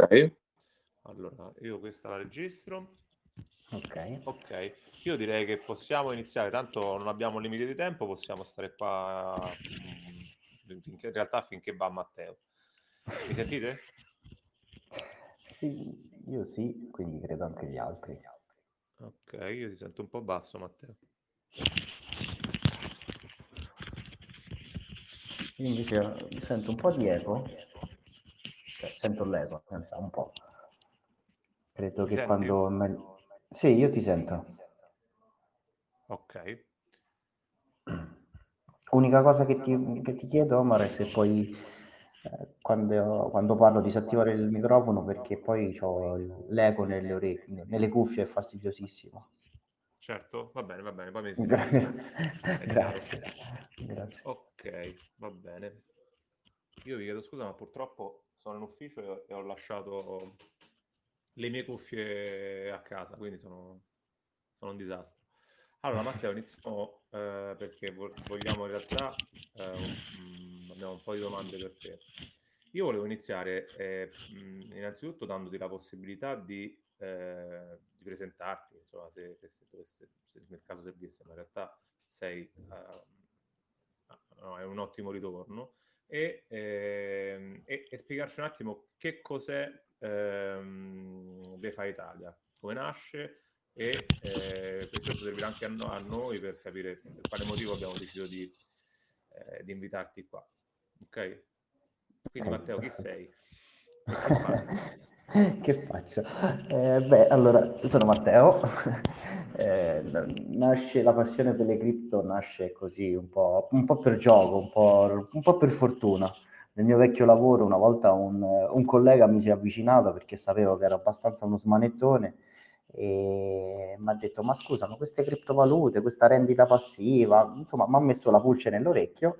Ok. Allora, io questa la registro. Ok. Ok, io direi che possiamo iniziare, tanto non abbiamo limiti di tempo, possiamo stare qua mm, in realtà finché va Matteo. Mi sentite? Sì, io sì, quindi credo anche gli altri. Ok, io ti sento un po' basso, Matteo. Io invece sento un po' di eco, sento l'eco, pensa, un po'. Credo Mi che senti? quando... me- Sì, io ti sento. Ok. Unica cosa che ti, che ti chiedo, Omar, è se poi eh, quando, quando parlo disattivare il microfono perché poi ho l'eco nelle orecchie, nelle cuffie, è fastidiosissimo. Certo, va bene, va bene, poi mi chiaro. Grazie. Grazie. Ok, va bene. Io vi chiedo scusa, ma purtroppo sono in ufficio e- ho lasciato le mie cuffie a casa, quindi sono, sono un disastro. Allora, Matteo, iniziamo eh, perché vo- vogliamo in realtà, eh, mm, abbiamo un po' di domande per te. Io volevo iniziare eh, mh, innanzitutto dandoti la possibilità di, eh, di presentarti, insomma, se, se- se se nel caso servisse, ma in realtà sei, eh, no, è un ottimo ritorno, e, ehm, e- e spiegarci un attimo che cos'è ehm, DeFi Italia, come nasce e eh, per questo servirà anche a, no- a noi per capire per quale motivo abbiamo deciso di, eh, di invitarti qua. Ok? Quindi Matteo, chi sei? Che faccio? Eh, beh, allora, sono Matteo. Eh, nasce la passione per le cripto, nasce così un po', un po' per gioco, un po', un po' per fortuna. Nel mio vecchio lavoro, una volta un, un collega mi si è avvicinato perché sapevo che era abbastanza uno smanettone e mi ha detto: Ma scusa, ma queste criptovalute, questa rendita passiva, insomma, mi ha messo la pulce nell'orecchio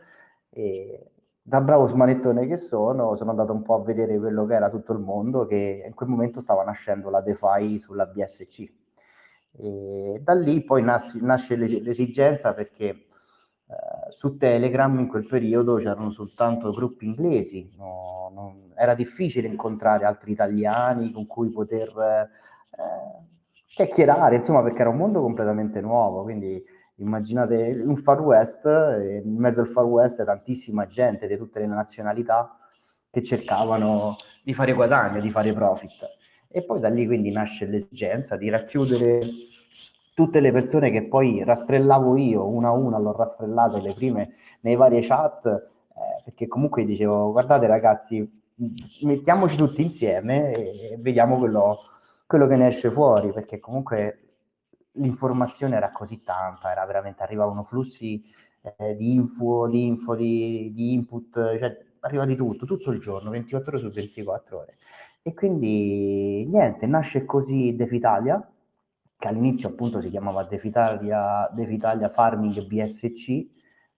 e da bravo smanettone che sono, sono andato un po' a vedere quello che era tutto il mondo, che in quel momento stava nascendo la DeFi sulla BSC. E da lì poi nasce, nasce l'es- l'esigenza perché eh, su Telegram in quel periodo c'erano soltanto gruppi inglesi, no- non- era difficile incontrare altri italiani con cui poter eh, chiacchierare, insomma, perché era un mondo completamente nuovo, quindi immaginate un Far West, in mezzo al Far West tantissima gente di tutte le nazionalità che cercavano di fare guadagno, di fare profit. E poi da lì quindi nasce l'esigenza di racchiudere tutte le persone che poi rastrellavo io, una a una l'ho rastrellate le prime nei vari chat, eh, perché comunque dicevo, guardate ragazzi, mettiamoci tutti insieme e vediamo quello, quello che ne esce fuori, perché comunque l'informazione era così tanta, era veramente, arrivavano flussi eh, di info, di info, di, di input, cioè arriva di tutto, tutto il giorno, 24 ore su 24 ore. E quindi niente, nasce così Defitalia, che all'inizio appunto si chiamava Defitalia, Defitalia Farming BSC,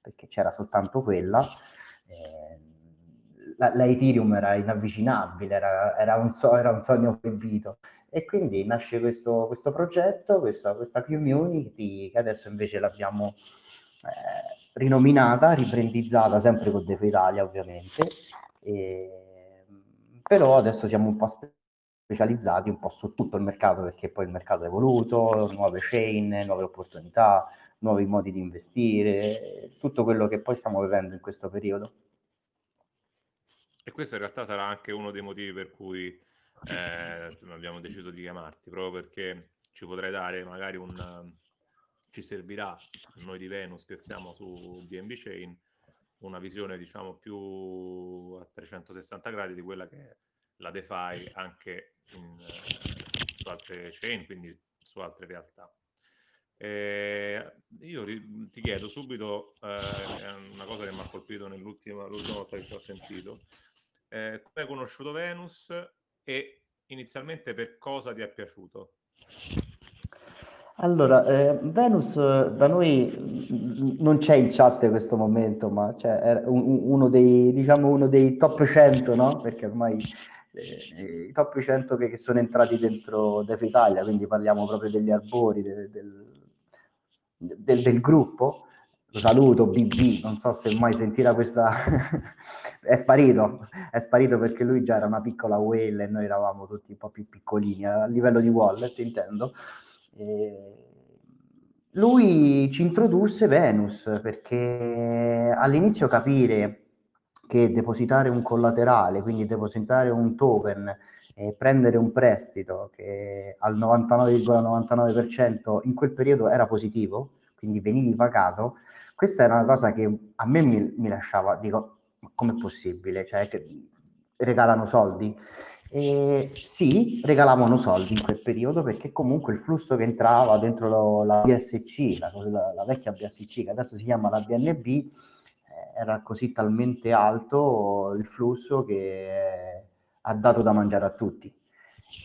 perché c'era soltanto quella. Eh, la, la, Ethereum era inavvicinabile, era, era, un, so, era un sogno proibito. E quindi nasce questo, questo progetto, questa, questa community che adesso invece l'abbiamo eh, rinominata, ribrandizzata sempre con Defa Italia ovviamente, e, però adesso siamo un po' specializzati un po' su tutto il mercato perché poi il mercato è evoluto, nuove chain, nuove opportunità, nuovi modi di investire, tutto quello che poi stiamo vivendo in questo periodo. E questo in realtà sarà anche uno dei motivi per cui eh, abbiamo deciso di chiamarti, proprio perché ci potrai dare magari un... ci servirà, noi di Venus che siamo su BNB Chain, una visione diciamo più a 360 gradi di quella che è la DeFi anche in, su altre chain, quindi su altre realtà. Eh, io ri- ti chiedo subito eh, una cosa che mi ha colpito nell'ultima l'ultima volta che ti ho sentito. Eh, come hai conosciuto Venus e inizialmente per cosa ti è piaciuto? Allora, eh, Venus da noi non c'è in chat in questo momento, ma c'è è un, uno, dei, diciamo uno dei top 100, no? Perché ormai eh, i top 100 che, che, sono entrati dentro Def Italia, quindi parliamo proprio degli arbori del, del, del, del gruppo. Saluto, BB, non so se mai sentirà questa... è sparito, è sparito perché lui già era una piccola whale e noi eravamo tutti un po' più piccolini, a livello di wallet intendo. E lui ci introdusse Venus perché all'inizio capire che depositare un collaterale, quindi depositare un token e prendere un prestito che al 99,99% in quel periodo era positivo, quindi venivi pagato, questa era una cosa che a me mi, mi lasciava, dico, ma com'è possibile? Cioè, regalano soldi? E sì, regalavano soldi in quel periodo perché comunque il flusso che entrava dentro lo, la BSC, la, la, la, vecchia BSC, che adesso si chiama la BNB, eh, era così talmente alto il flusso che ha dato da mangiare a tutti.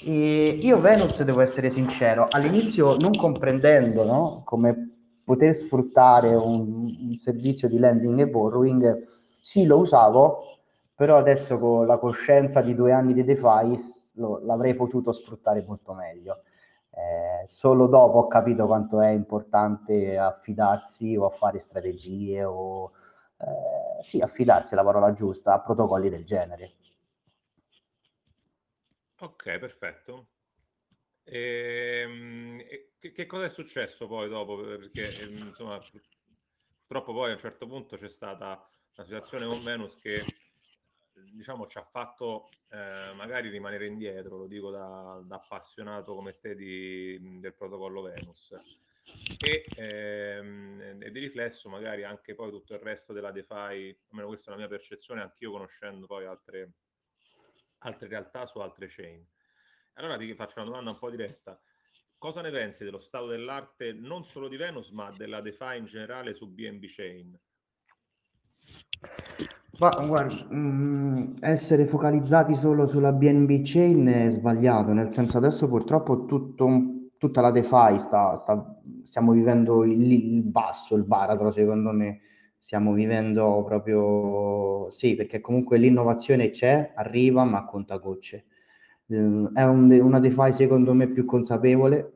E io Venus, devo essere sincero, all'inizio non comprendendo no, come poter sfruttare un, un, servizio di lending e borrowing, sì lo usavo, però adesso con la coscienza di due anni di DeFi lo, l'avrei potuto sfruttare molto meglio. Eh, solo dopo ho capito quanto è importante affidarsi o a fare strategie o eh, sì, affidarsi è la parola giusta a protocolli del genere. Ok, perfetto. Ehm, e che, che cosa è successo poi dopo? Perché ehm, insomma, purtroppo poi a un certo punto c'è stata una situazione con Venus che diciamo ci ha fatto eh, magari rimanere indietro, lo dico da, da appassionato come te di, del protocollo Venus. E, ehm, e, di riflesso magari anche poi tutto il resto della DeFi, almeno questa è la mia percezione, anch'io conoscendo poi altre, altre realtà su altre chain. Allora ti faccio una domanda un po' diretta. Cosa ne pensi dello stato dell'arte non solo di Venus, ma della DeFi in generale su BNB Chain? Ma guarda, mh, mm, essere focalizzati solo sulla BNB Chain è sbagliato, nel senso adesso purtroppo tutto tutta la DeFi sta, sta, stiamo vivendo il, il, basso, il baratro secondo me, stiamo vivendo proprio, sì, perché comunque l'innovazione c'è, arriva, ma conta gocce è un, una DeFi secondo me più consapevole,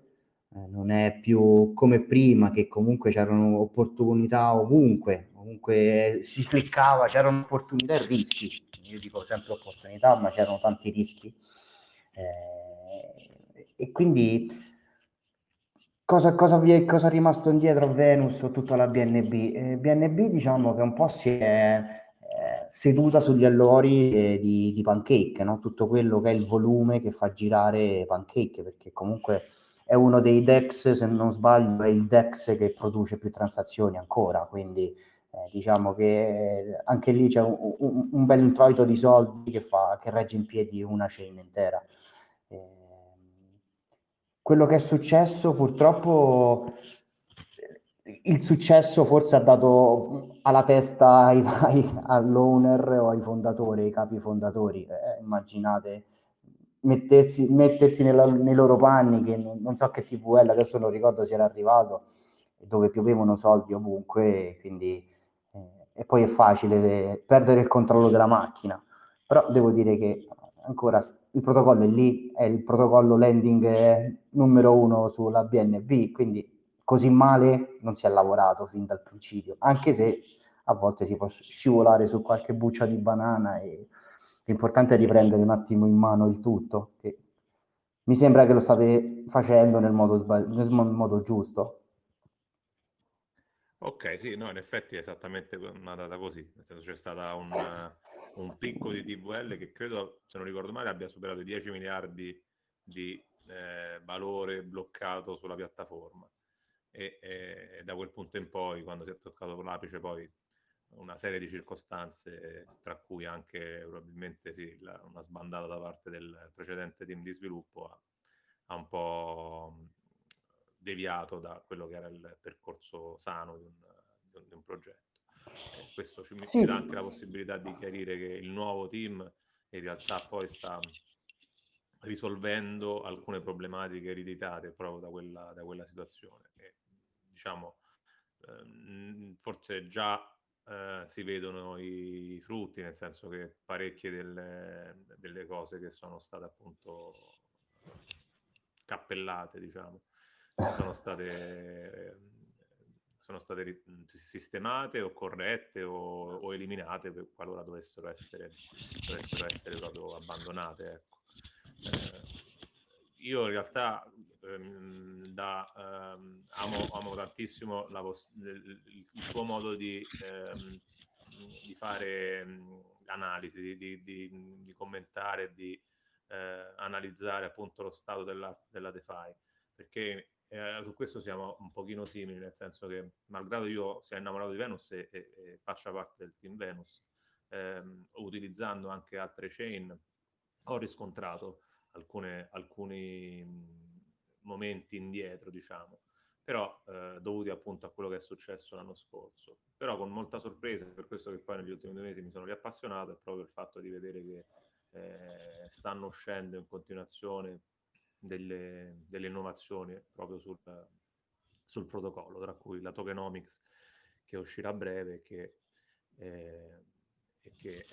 eh, non è più come prima che comunque c'erano opportunità ovunque, ovunque si cliccava, c'erano opportunità e rischi. Io dico sempre opportunità, ma c'erano tanti rischi. Eh, e quindi cosa, cosa, vi è, cosa è rimasto indietro a Venus o tutta la BNB? Eh, BNB diciamo che un po' si è seduta sugli allori eh, di, di, Pancake, no? tutto quello che è il volume che fa girare Pancake, perché comunque è uno dei DEX, se non sbaglio, è il DEX che produce più transazioni ancora, quindi eh, diciamo che anche lì c'è un, un, un, bel introito di soldi che, fa, che regge in piedi una chain intera. Eh, quello che è successo purtroppo il successo forse ha dato alla testa ai, ai, all'owner o ai fondatori, ai capi fondatori. Eh, immaginate mettersi, mettersi nella, nei loro panni, che non, non, so che TVL, adesso non ricordo se era arrivato, dove piovevano soldi ovunque, quindi, eh, e poi è facile perdere il controllo della macchina. Però devo dire che ancora il protocollo è lì, è il protocollo landing eh, numero uno sulla BNB, quindi così male non si è lavorato fin dal principio, anche se a volte si può scivolare su qualche buccia di banana e l'importante è riprendere un attimo in mano il tutto, che mi sembra che lo state facendo nel modo, sbagli- nel modo giusto. Ok, sì, no, in effetti è esattamente una data così, nel senso c'è stato un, un, picco di TVL che credo, se non ricordo male, abbia superato i 10 miliardi di eh, valore bloccato sulla piattaforma e, e, da quel punto in poi, quando si è toccato l'apice, poi una serie di circostanze, tra cui anche probabilmente sì, la, una sbandata da parte del precedente team di sviluppo, ha, ha, un po' deviato da quello che era il percorso sano di un, di un, di un progetto. E questo ci, sì. dà anche la possibilità di chiarire che il nuovo team in realtà poi sta risolvendo alcune problematiche ereditate proprio da quella, da quella situazione. E diciamo, ehm, forse già eh, si vedono i frutti, nel senso che parecchie delle, delle cose che sono state appunto cappellate, diciamo, sono state, sono state sistemate o corrette o, o eliminate per qualora dovessero essere, dovessero essere proprio abbandonate. Ecco. Eh, io in realtà ehm, da, ehm, amo, amo, tantissimo poss- il, il, tuo modo di, ehm, di fare mh, analisi, di, di, di, commentare, di eh, analizzare appunto lo stato della, della DeFi, perché eh, su questo siamo un pochino simili, nel senso che malgrado io sia innamorato di Venus e, e, e faccia parte del team Venus, ehm, utilizzando anche altre chain, ho riscontrato alcune, alcuni momenti indietro, diciamo, però eh, dovuti appunto a quello che è successo l'anno scorso. Però con molta sorpresa, per questo che poi negli ultimi due mesi mi sono riappassionato, è proprio il fatto di vedere che eh, stanno uscendo in continuazione delle, delle innovazioni proprio sul, sul, protocollo, tra cui la tokenomics che uscirà a breve e che, eh, e che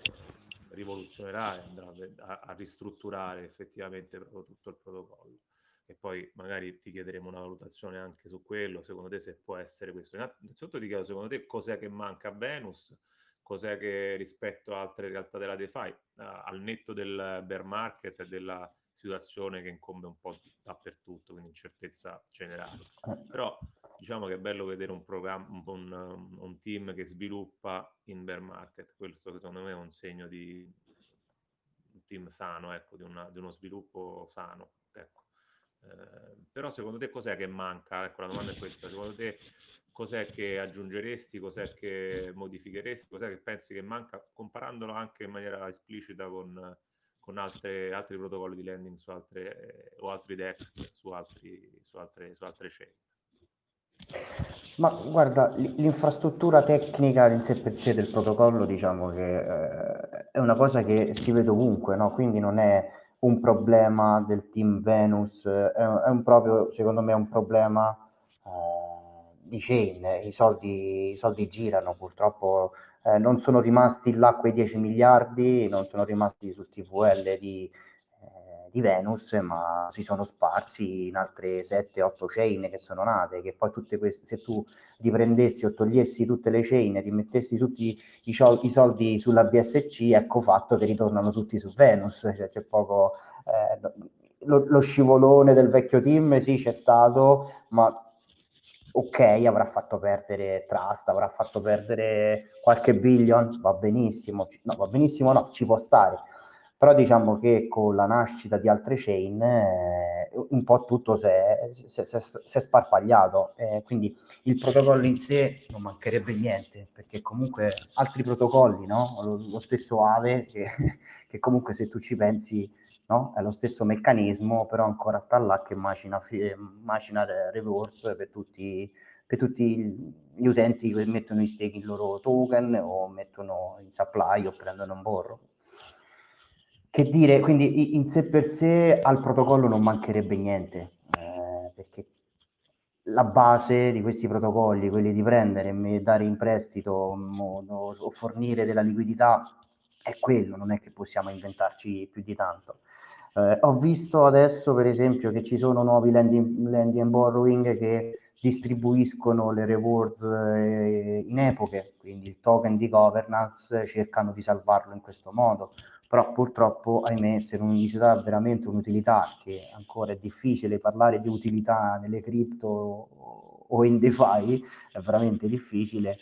rivoluzionerà e andrà a, a, ristrutturare effettivamente proprio tutto il protocollo. E poi magari ti chiederemo una valutazione anche su quello, secondo te se può essere questo. Innanzitutto ti chiedo, secondo te cos'è che manca a Venus? Cos'è che rispetto a altre realtà della DeFi, al netto del bear market e della situazione che incombe un po' dappertutto, quindi incertezza generale. Eh. Però diciamo che è bello vedere un, programma, un, un, team che sviluppa in bear market, questo secondo me è un segno di un team sano, ecco, di, una, di uno sviluppo sano. Ecco. Eh, però secondo te cos'è che manca? Ecco, la domanda è questa, secondo te cos'è che aggiungeresti, cos'è che modificheresti, cos'è che pensi che manca, comparandolo anche in maniera esplicita con con altre, altri protocolli di landing su altre, o altri DEX su, altri, su, altre, su altre chain. Ma guarda, l'infrastruttura tecnica in sé per sé del protocollo, diciamo che eh, è una cosa che si vede ovunque, no? quindi non è un problema del team Venus, è, è un proprio, secondo me, un problema eh, di chain. I soldi, I soldi girano, purtroppo eh, non sono rimasti là quei 10 miliardi, non sono rimasti sul TVL di, eh, di Venus, ma si sono sparsi in altre 7-8 chain che sono nate, che poi tutte queste, se tu riprendessi o togliessi tutte le chain, rimettessi tutti i, i soldi sulla BSC, ecco fatto che ritornano tutti su Venus, cioè c'è poco... Eh, lo, lo scivolone del vecchio team sì c'è stato, ma ok, avrà fatto perdere Trust, avrà fatto perdere qualche billion, va benissimo, no, va benissimo, no, ci può stare. Però diciamo che con la nascita di altre chain eh, un po' tutto si è, sparpagliato, eh, quindi il protocollo in sé non mancherebbe niente, perché comunque altri protocolli, no? lo, lo stesso Ave, che, che comunque se tu ci pensi no? È lo stesso meccanismo, però ancora sta là che macina, macina reverse per tutti, per tutti gli utenti che mettono in stake il loro token o mettono in supply o prendono un borro. Che dire, quindi in sé per sé al protocollo non mancherebbe niente, eh, perché la base di questi protocolli, quelli di prendere e dare in prestito o fornire della liquidità, è quello, non è che possiamo inventarci più di tanto. Eh, ho visto adesso, per esempio, che ci sono nuovi lending, lending and borrowing che distribuiscono le rewards eh, in epoche, quindi il token di governance cercano di salvarlo in questo modo. Però purtroppo, ahimè, se non gli si dà veramente un'utilità, che ancora è difficile parlare di utilità nelle cripto o in DeFi, è veramente difficile,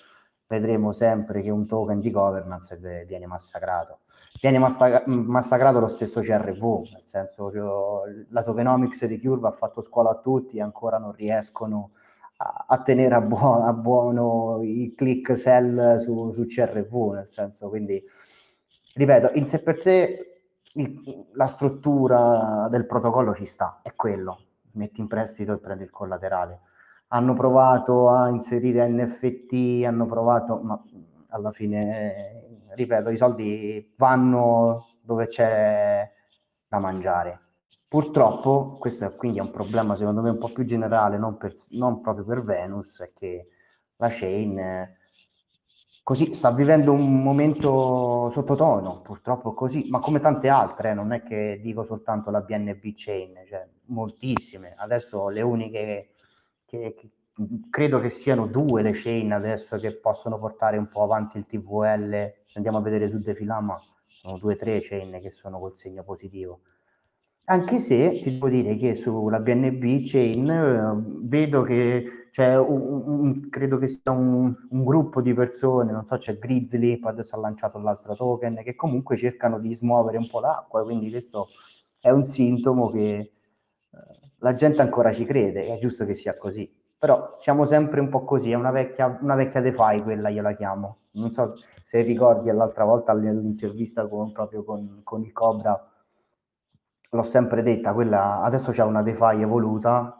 vedremo sempre che un token di governance viene massacrato viene massa- massacrato lo stesso CRV, nel senso cioè, la tokenomics di Curve ha fatto scuola a tutti e ancora non riescono a, a tenere a, buo- a, buono il click sell su, su, CRV, nel senso quindi, ripeto, in sé per sé il, la struttura del protocollo ci sta, è quello, metti in prestito e prendi il collaterale. Hanno provato a inserire NFT, hanno provato, ma alla fine ripeto, i soldi vanno dove c'è da mangiare. Purtroppo, questo è, quindi è un problema secondo me un po' più generale, non, per, non proprio per Venus, è che la chain eh, così sta vivendo un momento sottotono, purtroppo così, ma come tante altre, eh, non è che dico soltanto la BNB chain, cioè moltissime. Adesso le uniche che, che, credo che siano due le chain adesso che possono portare un po' avanti il TVL. Se andiamo a vedere su Defilama, sono due o tre chain che sono col segno positivo. Anche se ti devo dire che sulla BNB chain eh, vedo che c'è un, un, credo che sia un, un, gruppo di persone, non so, c'è Grizzly, poi adesso ha lanciato l'altro token, che comunque cercano di smuovere un po' l'acqua, quindi questo è un sintomo che la gente ancora ci crede, è giusto che sia così. Però siamo sempre un po' così, è una vecchia, una vecchia DeFi quella, io la chiamo. Non so se ricordi l'altra volta all'intervista con, proprio con, con il Cobra, l'ho sempre detta, quella adesso c'è una DeFi evoluta,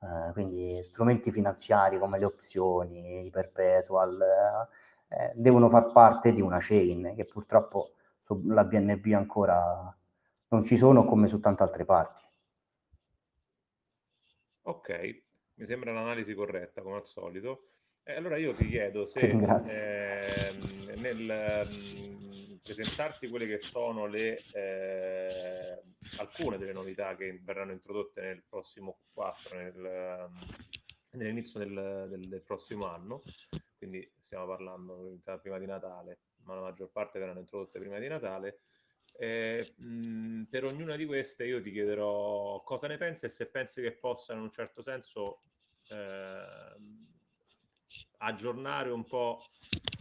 eh, quindi strumenti finanziari come le opzioni, i perpetual, eh, devono far parte di una chain che purtroppo sulla BNB ancora non ci sono come su tante altre parti. Ok, mi sembra un'analisi corretta come al solito. Eh, allora io ti chiedo se eh, nel mh, presentarti quelle che sono le, eh, alcune delle novità che verranno introdotte nel prossimo Q4, nel, nell'inizio del, del, del, prossimo anno, quindi stiamo parlando prima di Natale, ma la maggior parte verranno introdotte prima di Natale. Eh, mh, per ognuna di queste io ti chiederò cosa ne pensi e se pensi che possano in un certo senso eh, aggiornare un po'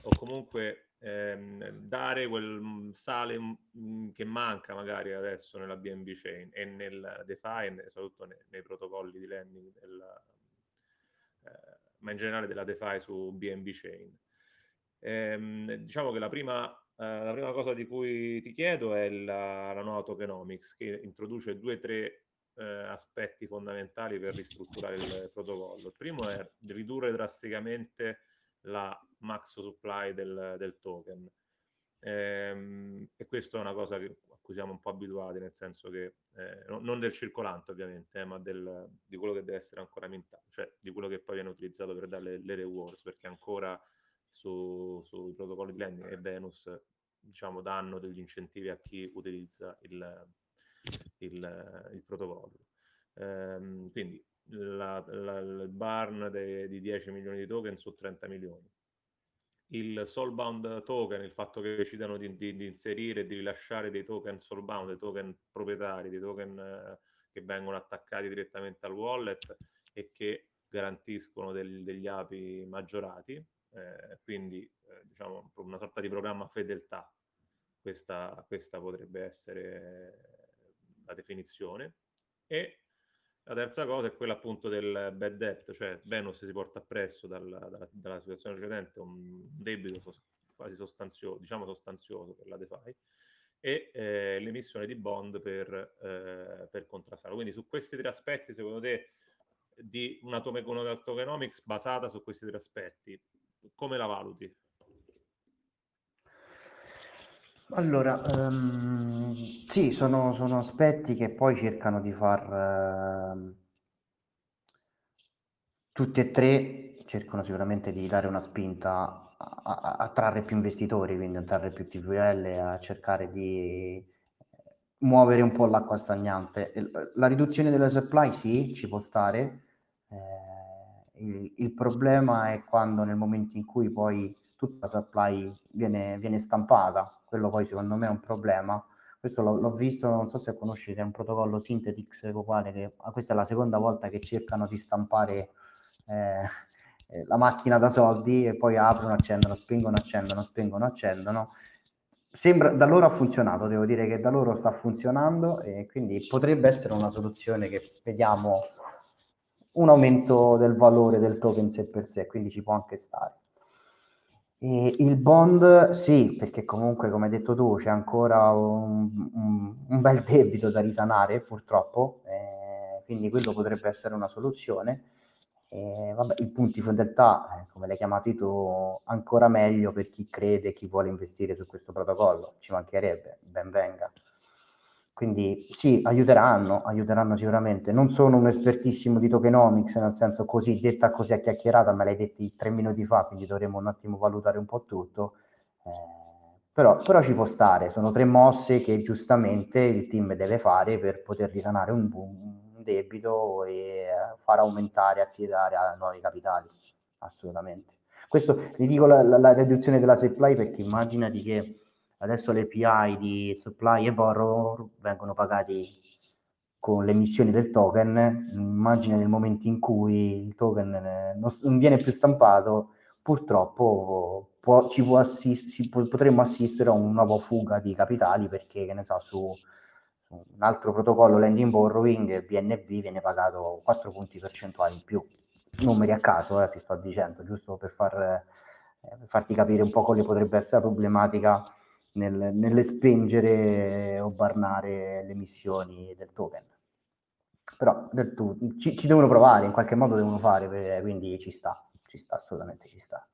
o comunque ehm, dare quel sale mh, che manca magari adesso nella BNB chain e nel DeFi e soprattutto nei, nei protocolli di lending del, eh, ma in generale della DeFi su BNB chain. Ehm, diciamo che la prima Uh, la prima cosa di cui ti chiedo è la, la nuova tokenomics che introduce due o tre uh, aspetti fondamentali per ristrutturare il protocollo. Il primo è ridurre drasticamente la max supply del, del token. Ehm, e questa è una cosa che, a cui siamo un po' abituati, nel senso che eh, non del circolante ovviamente, eh, ma del, di quello che deve essere ancora mintato, cioè di quello che poi viene utilizzato per dare le, le rewards, perché ancora su, sui protocolli di lending e Venus diciamo, danno degli incentivi a chi utilizza il, il, il protocollo. Ehm, quindi la, la, il barn de, di 10 milioni di token su 30 milioni. Il soulbound token, il fatto che decidano di, di, di inserire e di rilasciare dei token soulbound, dei token proprietari, dei token eh, che vengono attaccati direttamente al wallet e che garantiscono del, degli API maggiorati, eh, quindi eh, diciamo una sorta di programma fedeltà. Questa, questa potrebbe essere la definizione. E la terza cosa è quella appunto del bad debt, cioè Venus si porta appresso dal, dalla, dalla, situazione precedente un debito sos- quasi sostanzioso, diciamo sostanzioso per la DeFi e eh, l'emissione di bond per, eh, per contrastarlo. Quindi su questi tre aspetti, secondo te, di una, tokenomics basata su questi tre aspetti, come la valuti? Allora, um, sì, sono, sono, aspetti che poi cercano di far... Uh, tutti e tre cercano sicuramente di dare una spinta a, a, a trarre più investitori, quindi a trarre più TVL, a cercare di muovere un po' l'acqua stagnante. La riduzione della supply sì, ci può stare. Eh, il, il, problema è quando nel momento in cui poi tutta la supply viene, viene stampata, quello poi secondo me è un problema. Questo l'ho, l'ho visto, non so se conoscete, è un protocollo Synthetix che ah, questa è la seconda volta che cercano di stampare eh, eh, la macchina da soldi e poi aprono, accendono, spingono, accendono, spingono, accendono. Sembra, da loro ha funzionato, devo dire che da loro sta funzionando e quindi potrebbe essere una soluzione che vediamo un aumento del valore del token sé per sé, quindi ci può anche stare. E il bond sì, perché comunque come hai detto tu c'è ancora un, un, un bel debito da risanare purtroppo, eh, quindi quello potrebbe essere una soluzione. E, vabbè, i punti fedeltà, eh, come l'hai chiamati tu, ancora meglio per chi crede, chi vuole investire su questo protocollo, ci mancherebbe, ben venga. Quindi sì, aiuteranno, aiuteranno sicuramente. Non sono un espertissimo di tokenomics, nel senso così, detta così a chiacchierata, me l'hai detti tre minuti fa, quindi dovremo un attimo valutare un po' tutto. Eh, però, però, ci può stare, sono tre mosse che giustamente il team deve fare per poter risanare un, un debito e far aumentare, attirare a nuovi capitali, assolutamente. Questo vi dico la, la, la riduzione della supply perché immaginati che adesso le API di supply e borrow vengono pagati con le emissioni del token, immagina nel momento in cui il token non, viene più stampato, purtroppo può, ci può assist- potremmo assistere a una nuova fuga di capitali perché, che ne so, su, su un altro protocollo lending borrowing, BNB viene pagato 4 punti percentuali in più. Numeri a caso, eh, ti sto dicendo, giusto per, far, eh, per farti capire un po' quale potrebbe essere la problematica nel, nelle spengere o barnare le emissioni del token. Però tu, ci, ci, devono provare, in qualche modo devono fare, quindi ci sta, ci sta, assolutamente ci sta.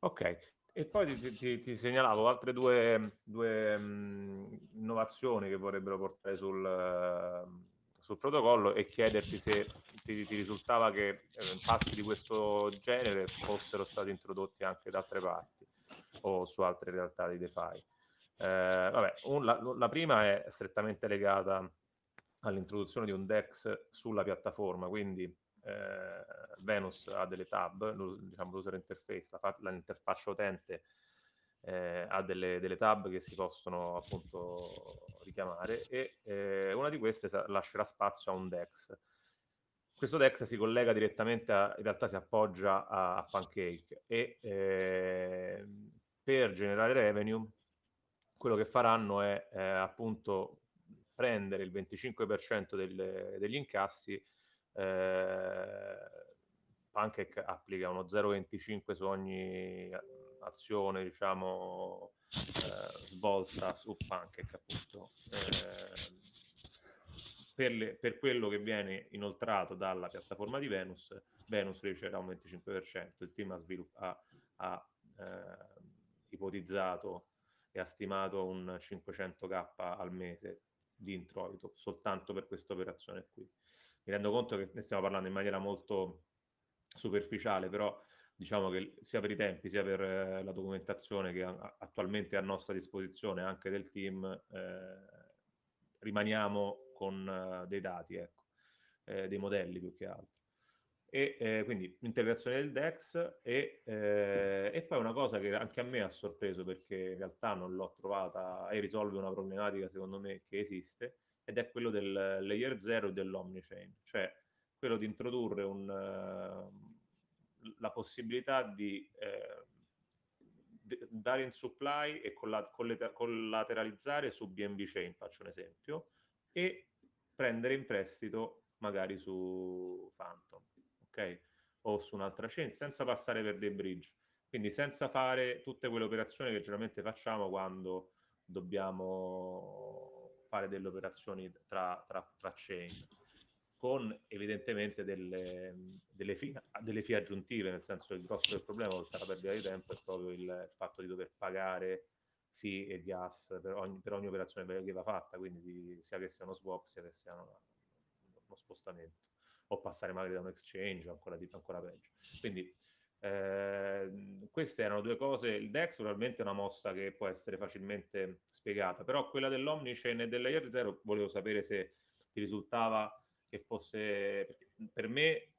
Ok, e poi ti, ti, ti segnalavo altre due, due mh, innovazioni che vorrebbero portare sul, uh, sul protocollo e chiederti se ti, ti risultava che eh, passi di questo genere fossero stati introdotti anche da altre parti o su altre realtà di DeFi. Eh, vabbè, un, la, la, prima è strettamente legata all'introduzione di un DEX sulla piattaforma, quindi eh, Venus ha delle tab, diciamo l'user interface, la, l'interfaccia utente eh, ha delle, delle, tab che si possono appunto richiamare e eh, una di queste lascerà spazio a un DEX. Questo DEX si collega direttamente, a, in realtà si appoggia a, a Pancake e eh, per generare revenue quello che faranno è eh, appunto prendere il 25% del, degli incassi. Eh, Pancake applica uno 0,25 su ogni azione, diciamo, eh, svolta su Pancake, appunto. Eh, per, le, per, quello che viene inoltrato dalla piattaforma di Venus, Venus riceverà un 25%. Il team ha, svilupp- ha, ha eh, ipotizzato e ha stimato un 500k al mese di introito soltanto per questa operazione qui. Mi rendo conto che ne stiamo parlando in maniera molto superficiale, però diciamo che sia per i tempi sia per eh, la documentazione che a- attualmente è a nostra disposizione anche del team, eh, rimaniamo con uh, dei dati, ecco, eh, dei modelli più che altro e eh, quindi integrazione del DEX e, eh, e, poi una cosa che anche a me ha sorpreso perché in realtà non l'ho trovata e risolve una problematica secondo me che esiste ed è quello del layer 0 e dell'omnichain, cioè quello di introdurre un, la possibilità di uh, dare in supply e collat- collateralizzare su BNB Chain, faccio un esempio, e prendere in prestito magari su Phantom ok? O su un'altra chain senza passare per dei bridge. Quindi senza fare tutte quelle operazioni che generalmente facciamo quando dobbiamo fare delle operazioni tra, tra, tra chain con evidentemente delle, delle, fee, delle fee aggiuntive, nel senso che il grosso del problema, oltre alla perdita di tempo, è proprio il, il fatto di dover pagare fee e gas per ogni, per ogni operazione che va fatta, quindi di, sia che sia uno swap, sia che sia uno, uno spostamento o passare magari da un exchange, ancora, ancora peggio. Quindi eh, queste erano due cose. Il DEX probabilmente è una mossa che può essere facilmente spiegata, però quella dell'Omnichain e dell'Air Zero volevo sapere se ti risultava che fosse per me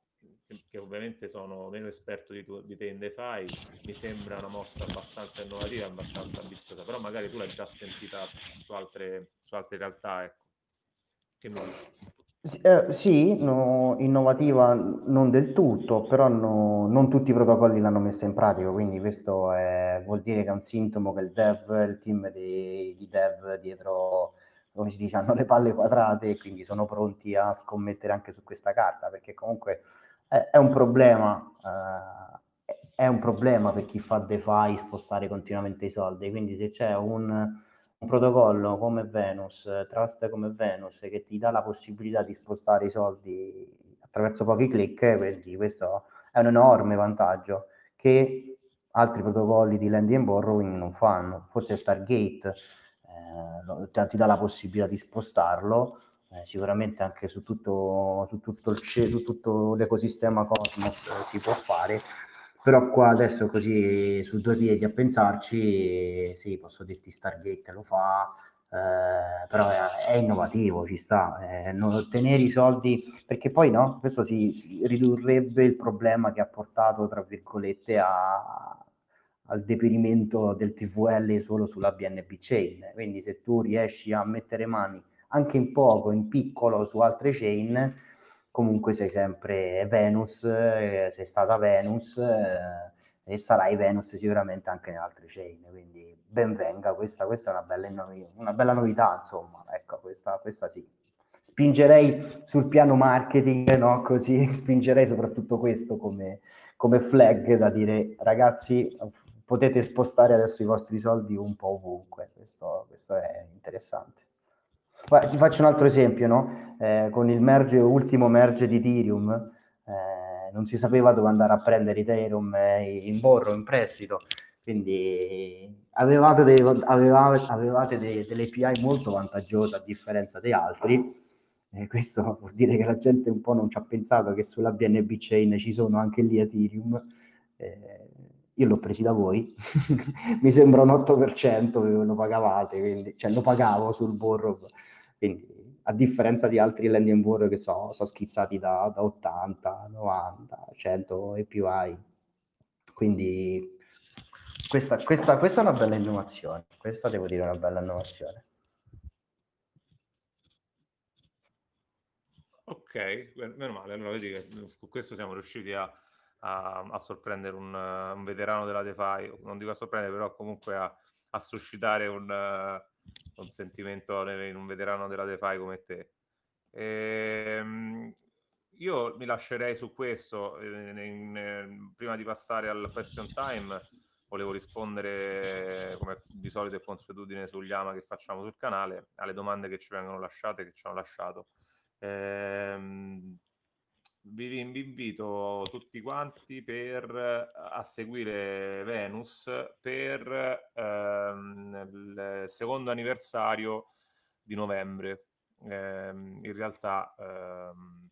che ovviamente sono meno esperto di, tu, di te in DeFi, mi sembra una mossa abbastanza innovativa, abbastanza ambiziosa, però magari tu l'hai già sentita su altre, su altre realtà, ecco. Che mi? Eh, sì, no, innovativa non del tutto, però no, non tutti i protocolli l'hanno messa in pratica, quindi questo è, vuol dire che è un sintomo che il dev, il team di, dev dietro, come si dice, hanno le palle quadrate e quindi sono pronti a scommettere anche su questa carta, perché comunque è, è un problema, eh, è un problema per chi fa DeFi spostare continuamente i soldi, quindi se c'è un un protocollo come Venus, Trust come Venus, che ti dà la possibilità di spostare i soldi attraverso pochi clic, quindi questo è un enorme vantaggio che altri protocolli di lending and borrowing non fanno. Forse Stargate eh, ti dà la possibilità di spostarlo, eh, sicuramente anche su tutto, su tutto, il, su tutto l'ecosistema Cosmos eh, si può fare, però qua adesso così su due piedi a pensarci, sì, posso dirti Stargate lo fa, eh, però è, è, innovativo, ci sta, eh, non ottenere i soldi, perché poi no, questo si, si, ridurrebbe il problema che ha portato, tra virgolette, a, al deperimento del TVL solo sulla BNB chain, quindi se tu riesci a mettere mani anche in poco, in piccolo su altre chain, comunque sei sempre Venus, eh, sei stata Venus eh, e sarai Venus sicuramente anche in altre chain, quindi ben venga, questa, questa è una bella, una bella, novità, insomma, ecco, questa, questa sì. Spingerei sul piano marketing, no? Così spingerei soprattutto questo come, come flag da dire, ragazzi, potete spostare adesso i vostri soldi un po' ovunque, questo, questo è interessante. Ti faccio un altro esempio, no? Eh, con il merge, ultimo merge di Ethereum, eh, non si sapeva dove andare a prendere Ethereum eh, in borro, in prestito, quindi avevate, dei, avevate, avevate dei, delle API molto vantaggiose a differenza di altri. E questo vuol dire che la gente un po' non ci ha pensato che sulla BNB Chain ci sono anche lì Ethereum. Eh, io l'ho presi da voi, mi sembra un 8%, lo pagavate, quindi, cioè lo pagavo sul borro, quindi a differenza di altri lending borro che so, sono schizzati da, da 80, 90, 100 e più hai. Quindi questa, questa, questa, è una bella innovazione, questa devo dire è una bella innovazione. Ok, meno male, allora vedi che su questo siamo riusciti a, a, a sorprendere un, un, veterano della DeFi, non dico a sorprendere, però comunque a, a suscitare un, uh, un, sentimento in un veterano della DeFi come te. E, um, io mi lascerei su questo, in, in, in, prima di passare al question time, volevo rispondere come di solito e consuetudine sugli ama che facciamo sul canale, alle domande che ci vengono lasciate, che ci hanno lasciato. Ehm, vi, invito tutti quanti per, eh, a seguire Venus per ehm, il secondo anniversario di novembre. Eh, in realtà ehm,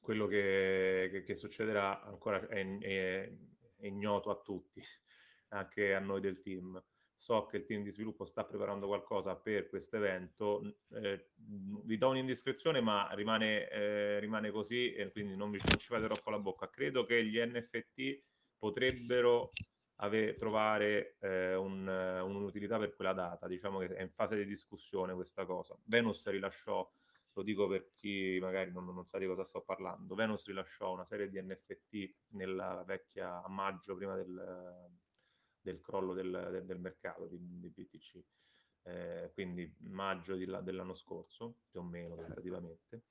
quello che, che, che, succederà ancora è, è, è ignoto a tutti, anche a noi del team so che il team di sviluppo sta preparando qualcosa per questo evento. Eh, vi do un'indiscrezione, ma rimane, eh, rimane così e quindi non, vi, non ci fate troppo la bocca. Credo che gli NFT potrebbero ave, trovare eh, un, un'utilità per quella data. Diciamo che è in fase di discussione questa cosa. Venus rilasciò, lo dico per chi magari non, non sa di cosa sto parlando, Venus rilasciò una serie di NFT nella vecchia a maggio prima del del crollo del, del, del mercato di, di BTC, eh, quindi maggio di, dell'anno scorso, più o meno tentativamente,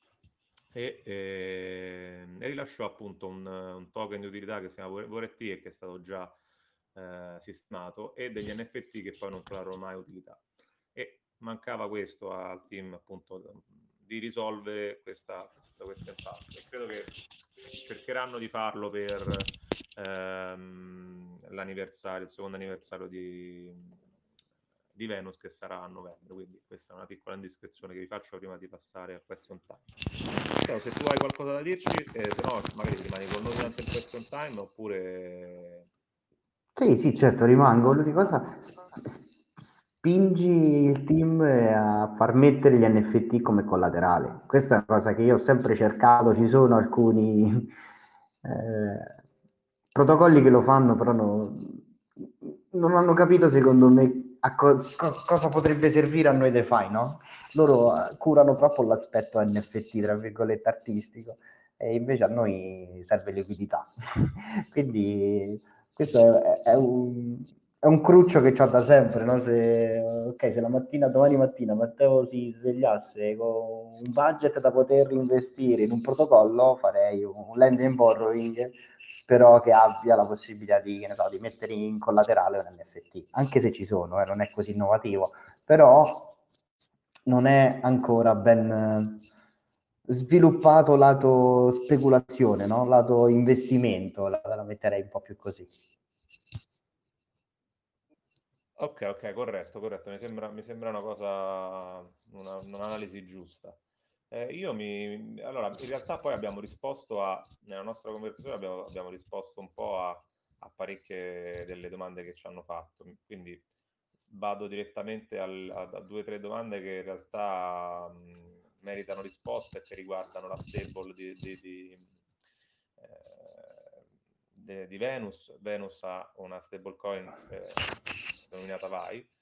e, eh, e, rilasciò appunto un, un, token di utilità che si chiama VRT e che è stato già eh, sistemato e degli NFT che poi non trovarono mai utilità. E mancava questo al team appunto di risolvere questa, questa, questa impasse. Credo che cercheranno di farlo per ehm, l'anniversario, il secondo anniversario di, di Venus che sarà a novembre. Quindi questa è una piccola indiscrezione che vi faccio prima di passare a question time. Però se tu hai qualcosa da dirci, eh, se no magari rimani con noi durante il question time oppure... Sì, sì, certo, rimango. L'unica cosa, spingi il team a far mettere gli NFT come collaterale. Questa è una cosa che io ho sempre cercato, ci sono alcuni eh, protocolli che lo fanno, però no, non hanno capito secondo me a co- co- cosa potrebbe servire a noi DeFi, no? Loro eh, curano troppo l'aspetto NFT, tra virgolette, artistico, e invece a noi serve liquidità. Quindi questo è, è, un, è un cruccio che ho da sempre, no? Se, okay, se la mattina, domani mattina Matteo si svegliasse con un budget da poter investire in un protocollo, farei un lending borrowing però che abbia la possibilità di, so, di mettere in collaterale un NFT, anche se ci sono, eh, non è così innovativo, però non è ancora ben sviluppato lato speculazione, no? lato investimento, la, la metterei un po' più così. Ok, ok, corretto, corretto, mi sembra, mi sembra una cosa, una, un'analisi giusta. Eh, io mi... Allora, in realtà poi abbiamo risposto a... Nella nostra conversazione abbiamo, abbiamo risposto un po' a, a parecchie delle domande che ci hanno fatto. Quindi vado direttamente al, a, a, due o tre domande che in realtà mh, meritano risposte e che riguardano la stable di, di, di, eh, di, Venus. Venus ha una stablecoin eh, denominata VAI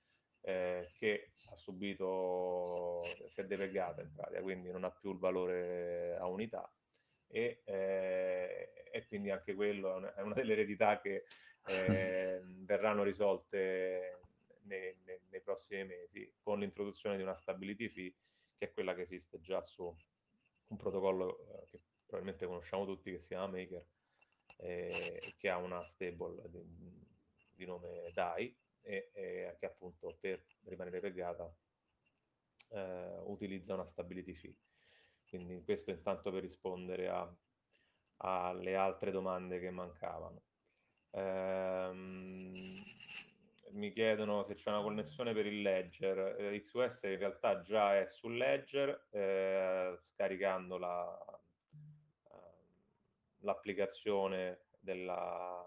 eh, che ha subito, si è depegata in pratica, quindi non ha più il valore a unità. E, eh, e quindi anche quello è una delle eredità che eh, verranno risolte nei, nei, nei, prossimi mesi con l'introduzione di una stability fee che è quella che esiste già su un protocollo eh, che probabilmente conosciamo tutti che si chiama Maker eh, che ha una stable di, di nome DAI e, e, che appunto per rimanere pegata eh, utilizza una stability fee quindi questo intanto per rispondere a, alle altre domande che mancavano ehm, mi chiedono se c'è una connessione per il Ledger. Eh, XOS in realtà già è sul Ledger, eh, scaricando la, uh, l'applicazione della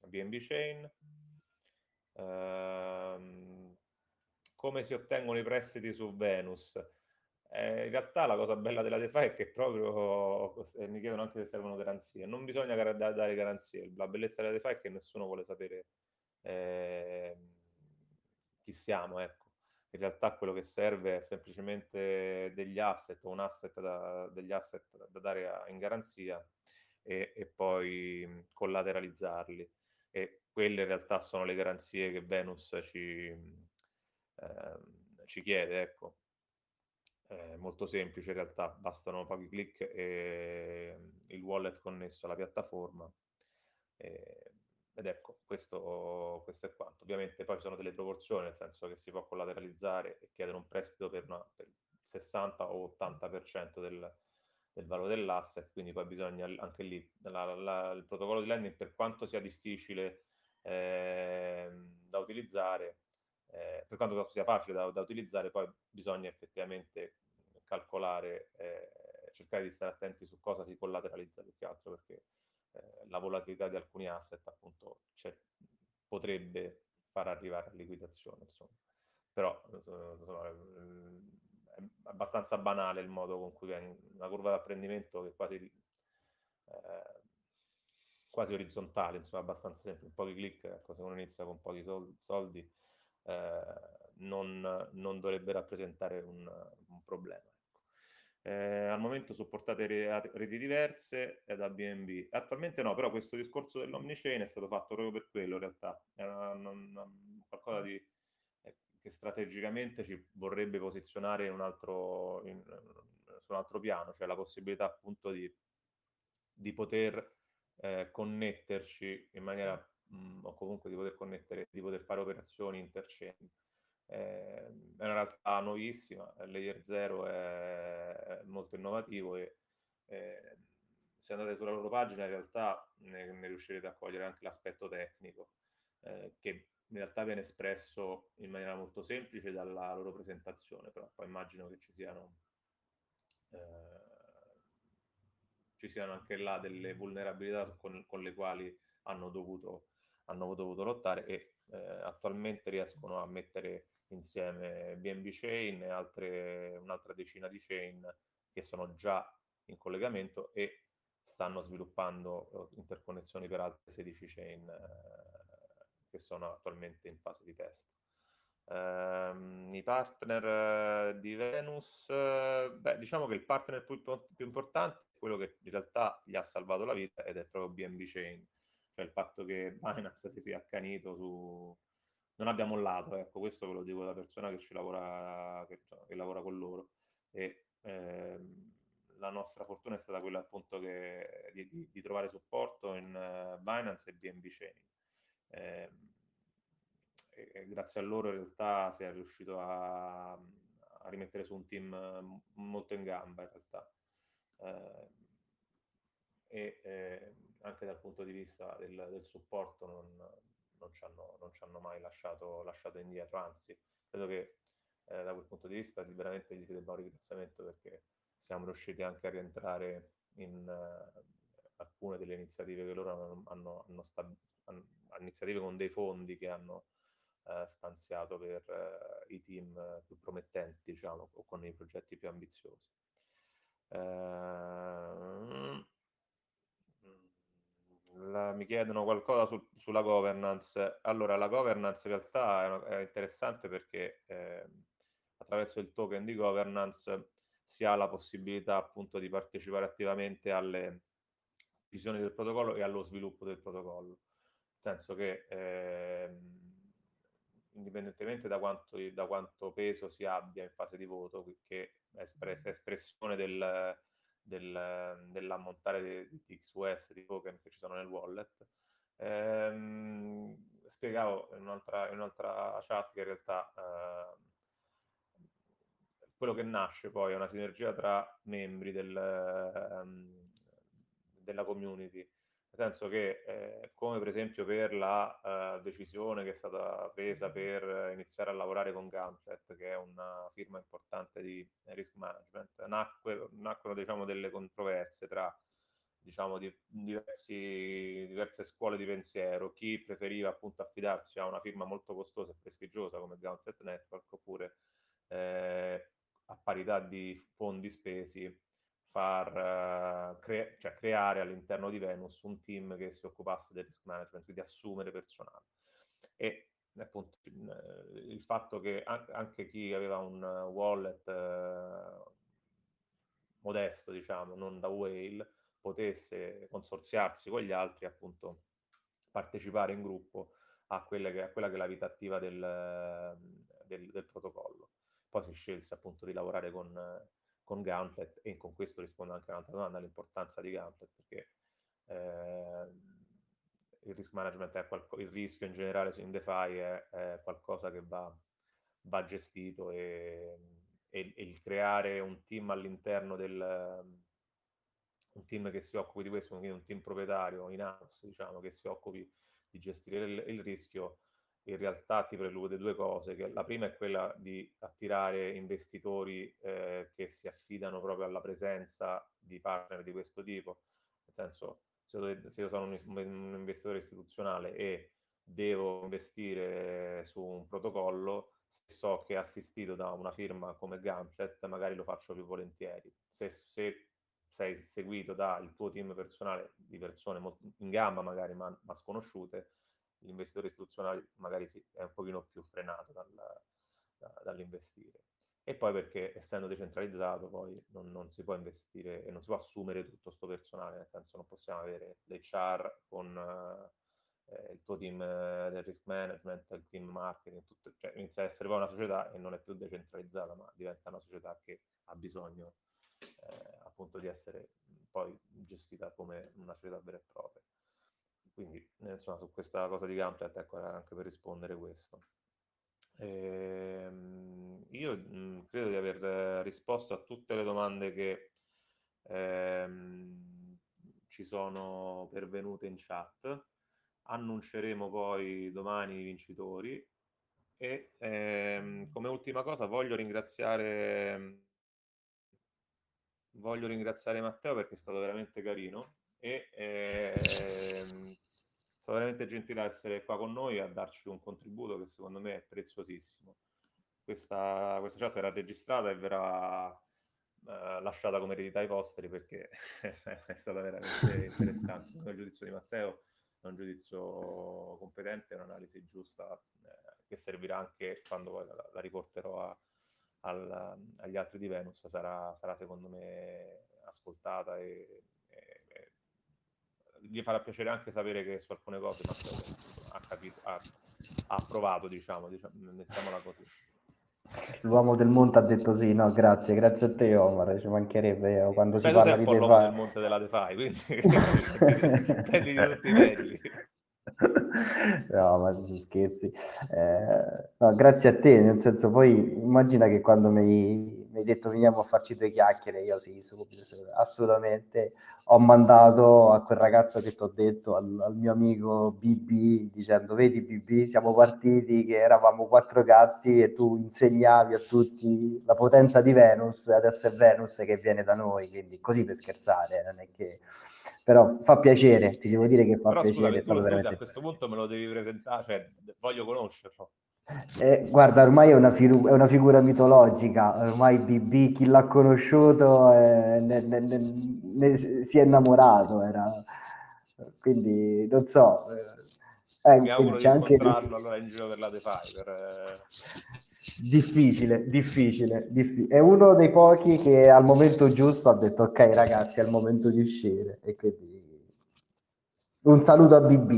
BNB Chain. Uh, come si ottengono i prestiti su Venus? Eh, in realtà la cosa bella della DeFi è che proprio eh, mi chiedono anche se servono garanzie. Non bisogna dare garanzie. La bellezza della DeFi è che nessuno vuole sapere eh, chi siamo, ecco. In realtà quello che serve è semplicemente degli asset o un asset da, degli asset da dare a, in garanzia e, e, poi collateralizzarli. E quelle in realtà sono le garanzie che Venus ci, eh, ci chiede, ecco. È molto semplice in realtà, bastano pochi clic e il wallet connesso alla piattaforma. E ed ecco, questo, questo, è quanto. Ovviamente poi ci sono delle proporzioni, nel senso che si può collateralizzare e chiedere un prestito per, una, per il 60 o 80% del, del, valore dell'asset, quindi poi bisogna anche lì, la, la, il protocollo di lending, per quanto sia difficile eh, da utilizzare, eh, per quanto sia facile da, da, utilizzare, poi bisogna effettivamente calcolare, eh, cercare di stare attenti su cosa si collateralizza più che altro, perché eh, la volatilità di alcuni asset appunto potrebbe far arrivare a liquidazione, insomma. Però insomma, è abbastanza banale il modo con cui una curva d'apprendimento che quasi, eh, quasi orizzontale, insomma, abbastanza semplice, pochi clic, ecco, se uno inizia con pochi soldi, eh, non, non, dovrebbe rappresentare un, un problema. Eh, al momento supportate re- reti diverse da BNB. Attualmente no, però questo discorso dell'omnichain è stato fatto proprio per quello in realtà. È una, una, qualcosa di, eh, che strategicamente ci vorrebbe posizionare in un altro, in, su un altro piano, cioè la possibilità appunto di, di poter eh, connetterci in maniera, mh, mm, o comunque di poter connettere, di poter fare operazioni interchain è una realtà nuovissima, Layer 0 è molto innovativo e eh, se andate sulla loro pagina in realtà ne, ne riuscirete a cogliere anche l'aspetto tecnico eh, che in realtà viene espresso in maniera molto semplice dalla loro presentazione, però poi immagino che ci siano, eh, ci siano anche là delle vulnerabilità con, con le quali hanno dovuto, hanno dovuto lottare e eh, attualmente riescono a mettere insieme BNB Chain e altre, un'altra decina di chain che sono già in collegamento e stanno sviluppando uh, interconnessioni per altre 16 chain uh, che sono attualmente in fase di test. Uh, I partner di Venus, beh, diciamo che il partner più, più, importante quello che in realtà gli ha salvato la vita ed è proprio BNB Chain, cioè il fatto che Binance si sia accanito su, non abbia mollato, ecco, questo ve lo dico da persona che ci lavora, che, cioè, che lavora con loro. E ehm, la nostra fortuna è stata quella appunto che, di, di, di, trovare supporto in uh, Binance e BNB Chain. Eh, e, grazie a loro in realtà si è riuscito a, a rimettere su un team molto in gamba in realtà. Eh, e eh, anche dal punto di vista del, del supporto non, non ci hanno, non ci hanno mai lasciato, lasciato, indietro, anzi, credo che eh, da quel punto di vista veramente gli si debba un ringraziamento perché siamo riusciti anche a rientrare in uh, alcune delle iniziative che loro hanno, hanno, hanno, stab- iniziative con dei fondi che hanno eh, stanziato per eh, i team più promettenti, diciamo, o con i progetti più ambiziosi. Uh, la, mi chiedono qualcosa su, sulla governance. Allora, la governance in realtà è, è interessante perché eh, attraverso il token di governance si ha la possibilità appunto di partecipare attivamente alle decisioni del protocollo e allo sviluppo del protocollo. Nel senso che eh, indipendentemente da quanto, da quanto, peso si abbia in fase di voto, che è espress- espressione del, del, dell'ammontare di, di XUS, di token che ci sono nel wallet, ehm, spiegavo in un'altra, in un'altra, chat che in realtà eh, quello che nasce poi è una sinergia tra membri del, um, della community, nel senso che eh, come per esempio per la uh, decisione che è stata presa per iniziare a lavorare con Gantlet, che è una firma importante di risk management, nacque, nacquero diciamo, delle controversie tra diciamo, di, diversi, diverse scuole di pensiero, chi preferiva appunto affidarsi a una firma molto costosa e prestigiosa come Gauntlet Network oppure eh, a parità di fondi spesi, far uh, cre- cioè creare all'interno di Venus un team che si occupasse del risk management, quindi assumere personale. E appunto il fatto che anche chi aveva un wallet uh, modesto, diciamo, non da whale, potesse consorziarsi con gli altri, appunto partecipare in gruppo a, che, a quella che è la vita attiva del, del, del protocollo. Poi si scelse appunto di lavorare con, con Gauntlet e con questo rispondo anche a un'altra domanda, l'importanza di Gauntlet, perché eh, il risk management è qualco- il rischio in generale in DeFi è, è qualcosa che va, va gestito e, e, e, il creare un team all'interno del un team che si occupi di questo, quindi un team proprietario in house, diciamo, che si occupi di gestire il, il rischio, in realtà ti prelude due cose. Che la prima è quella di attirare investitori eh, che si affidano proprio alla presenza di partner di questo tipo. Nel senso, se io, sono un, un, investitore istituzionale e devo investire su un protocollo, se so che è assistito da una firma come Gauntlet, magari lo faccio più volentieri. Se, se sei seguito dal tuo team personale di persone in gamba magari ma, ma sconosciute, l'investitore istituzionale magari sì, è un pochino più frenato dal, da, dall'investire. E poi perché essendo decentralizzato poi non, non, si può investire e non si può assumere tutto questo personale, nel senso non possiamo avere l'HR con eh, il tuo team eh, del risk management, il team marketing, tutto, cioè inizia a essere poi una società e non è più decentralizzata, ma diventa una società che ha bisogno eh, appunto di essere poi gestita come una società vera e propria. Quindi, eh, insomma, su questa cosa di Gauntlet, ecco, anche per rispondere questo. Ehm, io mh, credo di aver risposto a tutte le domande che ehm, ci sono pervenute in chat. Annunceremo poi domani i vincitori e ehm, come ultima cosa voglio ringraziare voglio ringraziare Matteo perché è stato veramente carino e ehm, è stato veramente gentile essere qua con noi a darci un contributo che secondo me è preziosissimo. Questa, questa chat era registrata e verrà eh, lasciata come eredità ai posteri perché è stata veramente interessante. Il giudizio di Matteo è un giudizio competente, un'analisi giusta eh, che servirà anche quando la, la riporterò a, al, agli altri di Venus sarà, sarà secondo me ascoltata e, gli farà piacere anche sapere che su alcune cose ha, capito, ha, ha approvato, diciamo, diciamo, mettiamola così. L'uomo del monte ha detto sì, no, grazie, grazie a te Omar, ci mancherebbe eh, quando Beh, si parla di DeFi. l'uomo del monte della DeFi, quindi prendi tutti i meriti. No, ma tu scherzi. Eh, no, grazie a te, nel senso poi immagina che quando mi, mi hai detto veniamo a farci due chiacchiere, io sì, subito, assolutamente, ho mandato a quel ragazzo che ti ho detto, al, al, mio amico BB, dicendo vedi BB, siamo partiti che eravamo quattro gatti e tu insegnavi a tutti la potenza di Venus, adesso è Venus che viene da noi, quindi così per scherzare, non è che però fa piacere, ti devo dire che fa però, piacere. Scusami, tu, veramente... a questo punto me lo devi presentare, cioè voglio conoscerlo. Eh, guarda, ormai è una, firu- è una, figura mitologica, ormai BB, chi l'ha conosciuto eh, ne, ne, ne, si è innamorato, era... quindi non so. Eh, Mi auguro di anche... incontrarlo allora in giro per la DeFi. Per, eh... Difficile, difficile, difficile. È uno dei pochi che al momento giusto ha detto ok ragazzi è il momento di uscire e quindi un saluto a BB.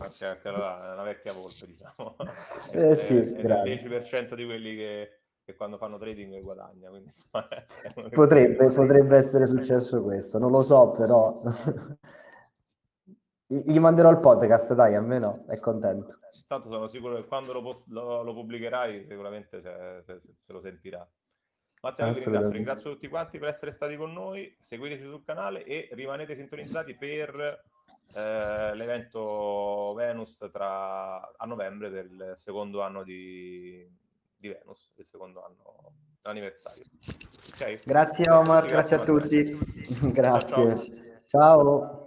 Anche, anche è una vecchia volpe, diciamo. Eh sì, è, è il 10% di quelli che, che, quando fanno trading guadagna. Quindi, insomma, potrebbe, potrebbe essere successo questo, non lo so, però gli manderò il podcast, dai, almeno è contento. Tanto sono sicuro che quando lo, post- lo, lo pubblicherai sicuramente se, se, se lo sentirà. Matteo, vi ringrazio. ringrazio tutti quanti per essere stati con noi, seguiteci sul canale e rimanete sintonizzati per eh, l'evento Venus tra, a novembre del secondo anno di, di Venus, del secondo anno dell'anniversario. Okay? Grazie Omar, grazie, grazie a tutti. grazie. ciao. ciao.